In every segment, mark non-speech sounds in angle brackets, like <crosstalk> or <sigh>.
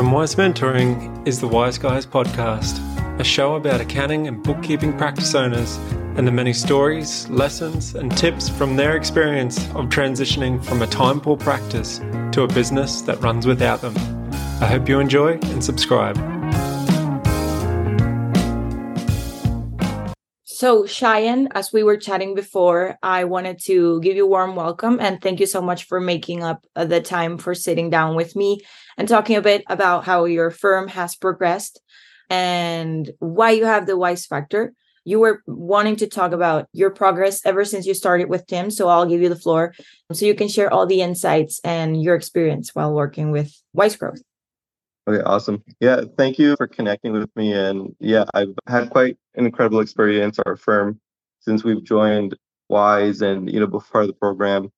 from Wize Mentoring is the Wize Guys podcast, a show about accounting and bookkeeping practice owners and the many stories, lessons, and tips from their experience of transitioning from a time poor practice to a business that runs without them. I hope you enjoy and subscribe. So, Shayan, as we were chatting before, I wanted to give you a warm welcome and thank you so much for making up uh, the time for sitting down with me and talking a bit about how your firm has progressed and why you have the Wize Factor. You were wanting to talk about your progress ever since you started with Tim. So, I'll give you the floor so you can share all the insights and your experience while working with Wize Growth. Okay, awesome. Yeah, thank you for connecting with me. And yeah, I've had quite an incredible experience. Our firm, since we've joined Wize, and you know, before the program,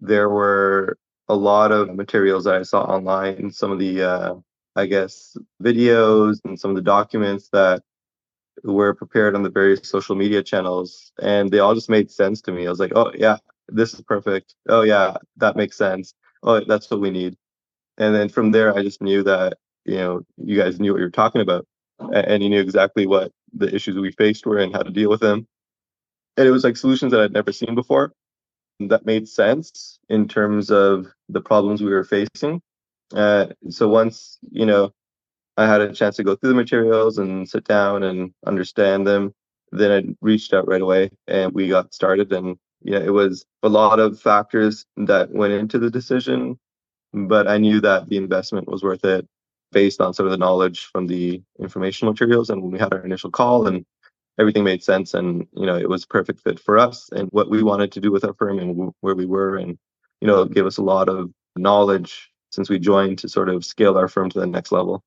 there were a lot of materials that I saw online. Some of the, uh, I guess, videos and some of the documents that were prepared on the various social media channels, and they all just made sense to me. I was like, oh yeah, this is perfect. Oh yeah, that makes sense. Oh, that's what we need and then from there i just knew that you know you guys knew what you were talking about and you knew exactly what the issues we faced were and how to deal with them. And it was like solutions that i'd never seen before. That made sense in terms of the problems we were facing. Uh, so once you know i had a chance to go through the materials and sit down and understand them then i reached out right away and we got started. And yeah it was a lot of factors that went into the decision but I knew that the investment was worth it based on sort of the knowledge from the informational materials. And when we had our initial call and everything made sense and, you know, it was perfect fit for us and what we wanted to do with our firm and where we were. And, you know, it gave us a lot of knowledge since we joined to sort of scale our firm to the next level.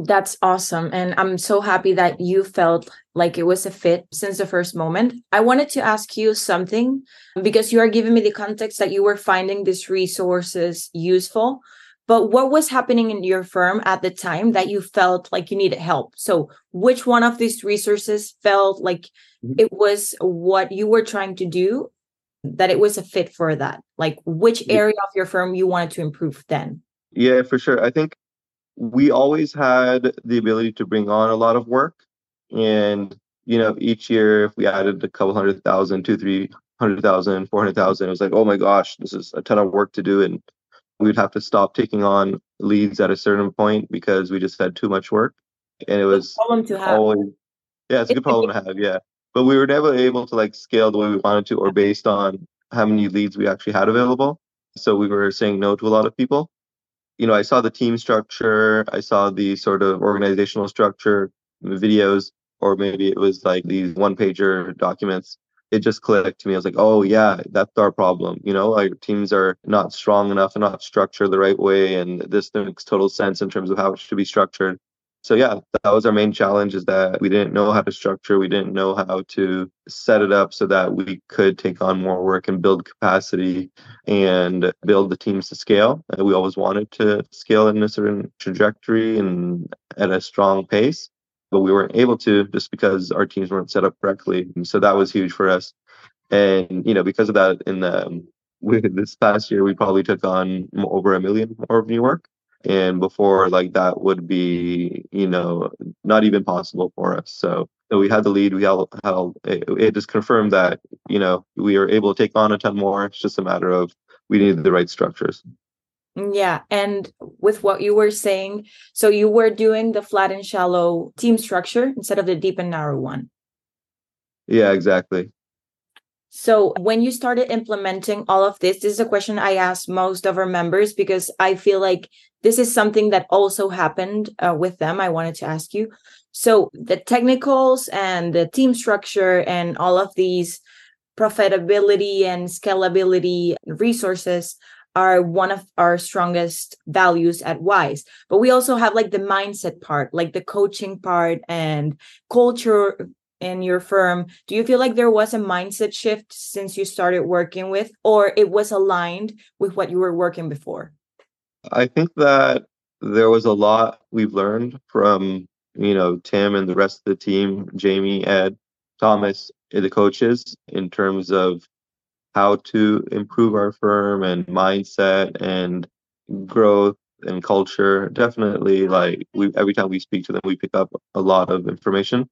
That's awesome. And I'm so happy that you felt like it was a fit since the first moment. I wanted to ask you something because you are giving me the context that you were finding these resources useful. But what was happening in your firm at the time that you felt like you needed help? So, which one of these resources felt like mm-hmm. it was what you were trying to do, that it was a fit for that? Like, which area of your firm you wanted to improve then? Yeah, for sure. I think we always had the ability to bring on a lot of work. And, you know, each year, if we added a couple hundred thousand, two, three hundred thousand, four hundred thousand, it was like, oh my gosh, this is a ton of work to do. And we'd have to stop taking on leads at a certain point because we just had too much work. And it was problem to have. always, yeah, it's a good problem to have. Yeah. But we were never able to like scale the way we wanted to or based on how many leads we actually had available. So we were saying no to a lot of people you know, I saw the team structure, I saw the sort of organizational structure, videos, or maybe it was like these one pager documents. It just clicked to me. I was like, oh, yeah, that's our problem. You know, our teams are not strong enough and not structured the right way. And this makes total sense in terms of how it should be structured so yeah that was our main challenge is that we didn't know how to structure we didn't know how to set it up so that we could take on more work and build capacity and build the teams to scale. Uh, we always wanted to scale in a certain trajectory and at a strong pace but we weren't able to just because our teams weren't set up correctly. So that was huge for us. And you know because of that in the <laughs> this past year we probably took on over a million more of new work and before like that would be you know not even possible for us. So, so we had the lead we had, had it, it just confirmed that you know we are able to take on a ton more. It's just a matter of we needed the right structures. Yeah and with what you were saying so you were doing the flat and shallow team structure instead of the deep and narrow one? Yeah exactly so, when you started implementing all of this, this is a question I ask most of our members because I feel like this is something that also happened uh, with them. I wanted to ask you. So, the technicals and the team structure and all of these profitability and scalability resources are one of our strongest values at Wize. But we also have like the mindset part, like the coaching part and culture in your firm do you feel like there was a mindset shift since you started working with or it was aligned with what you were working before i think that there was a lot we've learned from you know tim and the rest of the team jamie ed thomas eh, the coaches in terms of how to improve our firm and mindset and growth and culture. Definitely, like we every time we speak to them, we pick up a lot of information.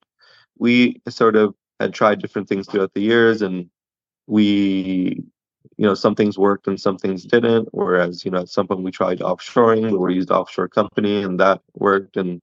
We sort of had tried different things throughout the years, and we, you know, some things worked and some things didn't. Whereas, you know, at some point we tried offshoring, we used offshore company, and that worked, and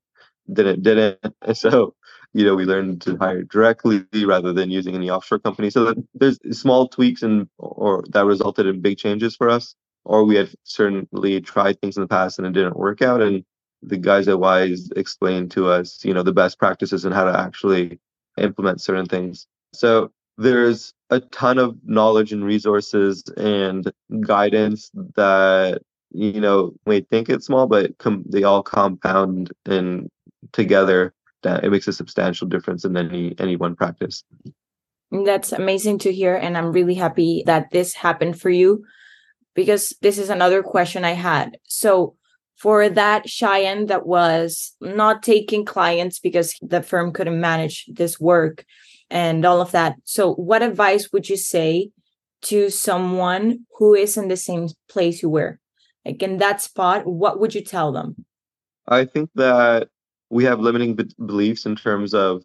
then it didn't. And <laughs> so you know, we learned to hire directly rather than using any offshore company. So there's small tweaks and or that resulted in big changes for us. Or we had certainly tried things in the past and it didn't work out. And the guys at Wize explained to us, you know, the best practices and how to actually implement certain things. So there's a ton of knowledge and resources and guidance that you know may think it's small, but com- they all compound and together that it makes a substantial difference in any any one practice. That's amazing to hear, and I'm really happy that this happened for you, because this is another question I had. So for that Shayan that was not taking clients because the firm couldn't manage this work and all of that. So what advice would you say to someone who is in the same place you were? Like in that spot, what would you tell them? I think that we have limiting b- beliefs in terms of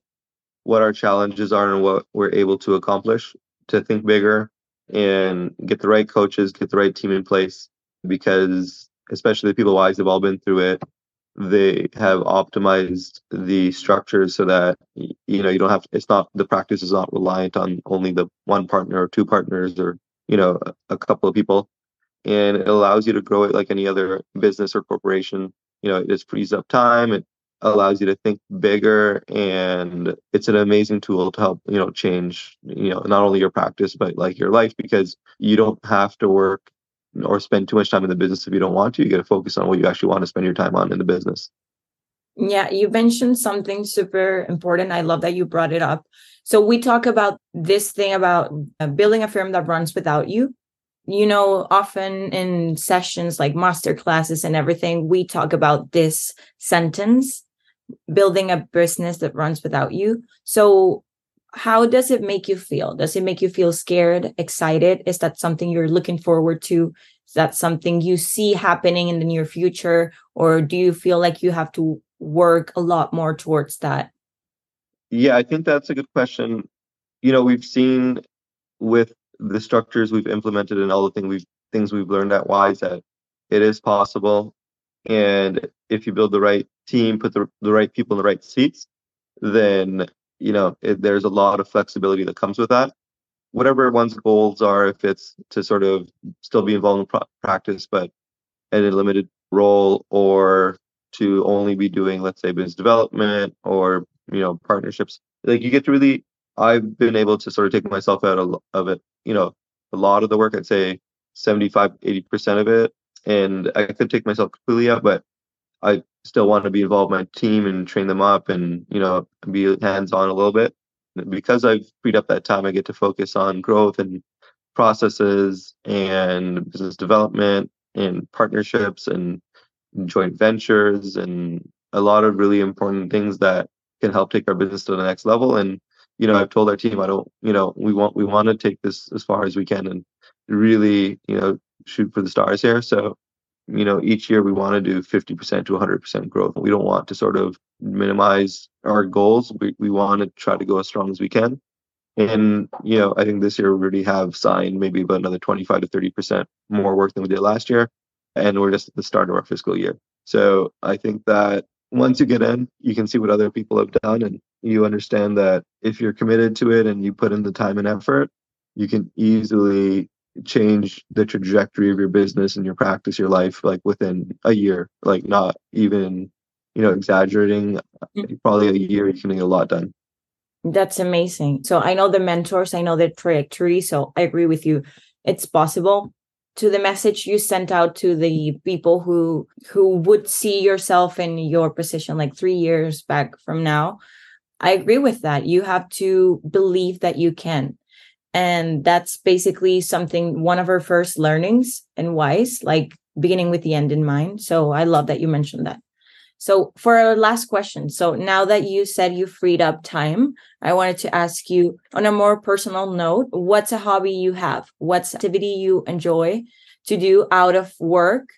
what our challenges are and what we're able to accomplish to think bigger and get the right coaches get the right team in place because especially the people Wize have all been through it they have optimized the structures so that you know you don't have to, it's not the practice is not reliant on only the one partner or two partners or you know a, couple of people. And it allows you to grow it like any other business or corporation. You know it just frees up time it allows you to think bigger and it's an amazing tool to help you know change you know not only your practice but like your life because you don't have to work or spend too much time in the business if you don't want to you got to focus on what you actually want to spend your time on in the business. Yeah you mentioned something super important i love that you brought it up. So we talk about this thing about uh, building a firm that runs without you. You know often in sessions like master classes and everything we talk about this sentence building a business that runs without you. So, how does it make you feel? Does it make you feel scared, excited? Is that something you're looking forward to? Is that something you see happening in the near future? Or do you feel like you have to work a lot more towards that? Yeah, I think that's a good question. You know, we've seen with the structures we've implemented and all the things we've things we've learned at Wize that it is possible. And if you build the right team, put the, the right people in the right seats, then you know it, there's a lot of flexibility that comes with that. Whatever one's goals are, if it's to sort of still be involved in practice, but in a limited role, or to only be doing, let's say, business development or you know partnerships, like you get to really. I've been able to sort of take myself out of, of it. You know, a lot of the work, I'd say 75, 80% of it. And I could take myself completely out, but I still want to be involved in my team and train them up and you know be hands on a little bit. Because I've freed up that time, I get to focus on growth and processes and business development and partnerships and joint ventures and a lot of really important things that can help take our business to the next level. And you know, I've told our team, I don't, you know, we want we want to take this as far as we can and really, you know, shoot for the stars here. So you know each year we want to do 50% to 100% growth we don't want to sort of minimize our goals. We, we want to try to go as strong as we can. And you know i think this year we already have signed maybe about another 25 to 30% more work than we did last year and we're just at the start of our fiscal year. So i think that once you get in you can see what other people have done and you understand that if you're committed to it and you put in the time and effort you can easily change the trajectory of your business and your practice, your life, like within a year, like not even, you know, exaggerating. Mm-hmm. Probably a year, you can get a lot done. That's amazing. So I know the mentors, I know the trajectory. So I agree with you. It's possible to the message you sent out to the people who who would see yourself in your position like 3 years back from now i agree with that you have to believe that you can and that's basically something one of our first learnings and Wize like beginning with the end in mind. So i love that you mentioned that. So for our last question so now that you said you freed up time i wanted to ask you on a more personal note what's a hobby you have? What's activity you enjoy to do out of work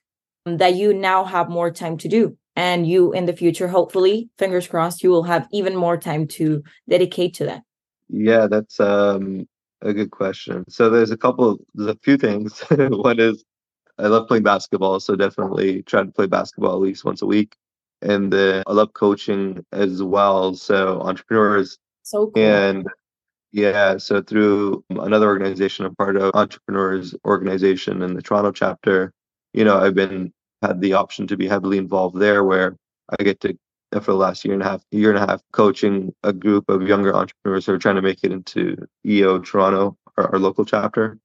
that you now have more time to do? And you in the future hopefully fingers crossed you will have even more time to dedicate to that. Yeah that's um a good question. So there's a couple there's a few things. <laughs> One is i love playing basketball so definitely try to play basketball at least once a week. And then i love coaching as well so entrepreneurs so cool. and yeah so through another organization i'm part of entrepreneurs organization in the toronto chapter you know i've been had the option to be heavily involved there where I get to for the last year and a half year and a half coaching a group of younger entrepreneurs who are trying to make it into EO Toronto, our, our local chapter.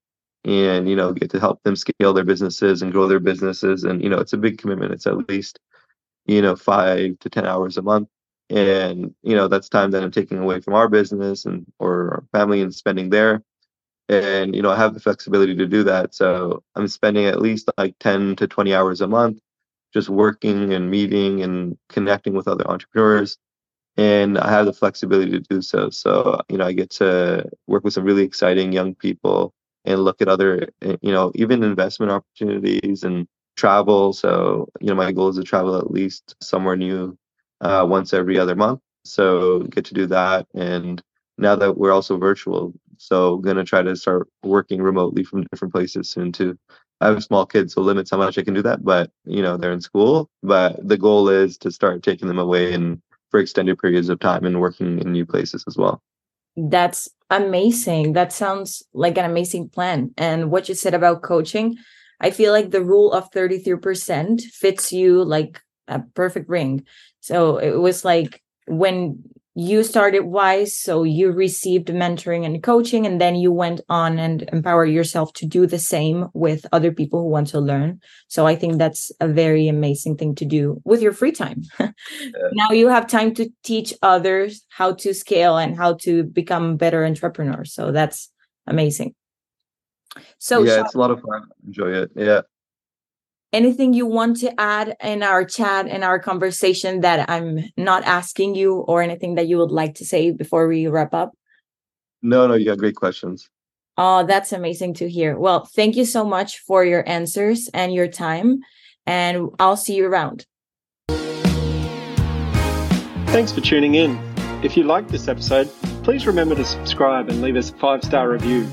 And, you know, get to help them scale their businesses and grow their businesses. And, you know, it's a big commitment. It's at least, you know, five to 10 hours a month. And, you know, that's time that I'm taking away from our business and or our family and spending there and you know i have the flexibility to do that so i'm spending at least like 10 to 20 hours a month just working and meeting and connecting with other entrepreneurs. And i have the flexibility to do so. So you know i get to work with some really exciting young people and look at other eh, you know even investment opportunities and travel. So you know my goal is to travel at least somewhere new uh, once every other month. So get to do that. And now that we're also virtual so gonna try to start working remotely from different places soon too. I have small kids, so limits how much I can do that. But you know, they're in school. But the goal is to start taking them away and for extended periods of time and working in new places as well. That's amazing. That sounds like an amazing plan. And what you said about coaching, I feel like the rule of 33% fits you like a perfect ring. So it was like when you started Wize so you received mentoring and coaching and then you went on and empower yourself to do the same with other people who want to learn. So i think that's a very amazing thing to do with your free time. <laughs> Yeah. now you have time to teach others how to scale and how to become better entrepreneurs. So that's amazing. So yeah it's a lot of fun. Enjoy it. Yeah anything you want to add in our chat in our conversation that i'm not asking you or anything that you would like to say before we wrap up? No no you got great questions. Oh that's amazing to hear. Well thank you so much for your answers and your time and i'll see you around. Thanks for tuning in. If you liked this episode please remember to subscribe and leave us a five star review.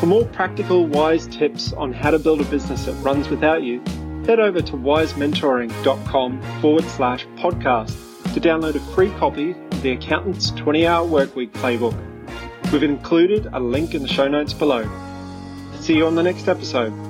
For more practical, wise tips on how to build a business that runs without you, head over to wizementoring.com forward slash podcast to download a free copy of the Accountant's 20 Hour Workweek Playbook. We've included a link in the show notes below. See you on the next episode.